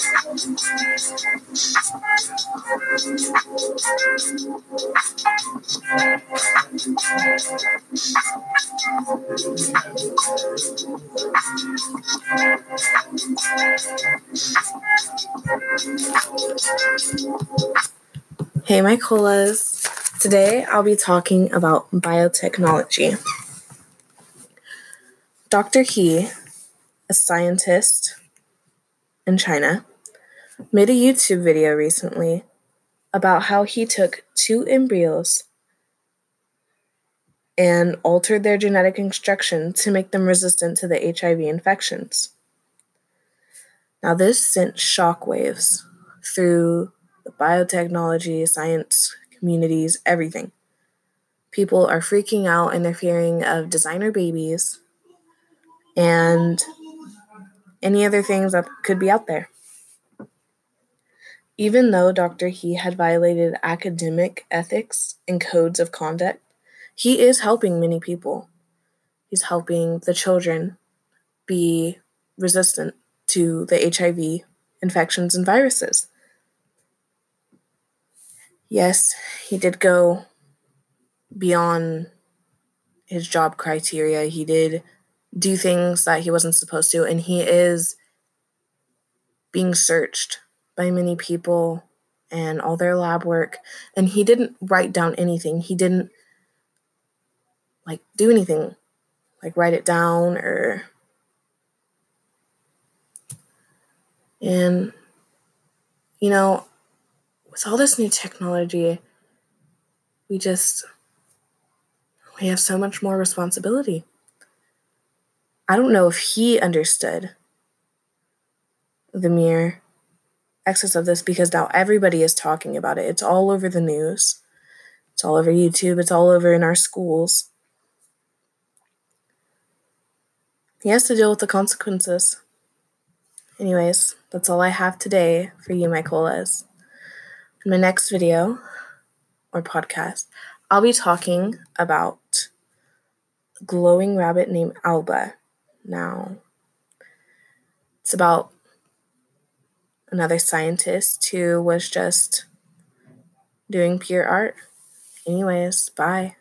Hey, my colas. Today I'll be talking about biotechnology. Dr. He, a scientist in China, made a YouTube video recently about how he took two embryos and altered their genetic instruction to make them resistant to the HIV infections. Now, this sent shockwaves through the biotechnology, science communities, everything. People are freaking out and they're fearing of designer babies and any other things that could be out there. Even though Dr. He had violated academic ethics and codes of conduct, he is helping many people. He's helping the children be resistant to the HIV infections and viruses. Yes, he did go beyond his job criteria. He did do things that he wasn't supposed to, and he is being searched by many people and all their lab work. And he didn't write down anything. He didn't like do anything, like write it down or. And, you know, with all this new technology, we just we have so much more responsibility. I don't know if he understood the mere excess of this because now everybody is talking about it. It's all over the news. It's all over YouTube. It's all over in our schools. He has to deal with the consequences. Anyways, that's all I have today for you, my colas. In my next video or podcast, I'll be talking about glowing rabbit named Alba. Now, it's about another scientist who was just doing pure art. Anyways, bye.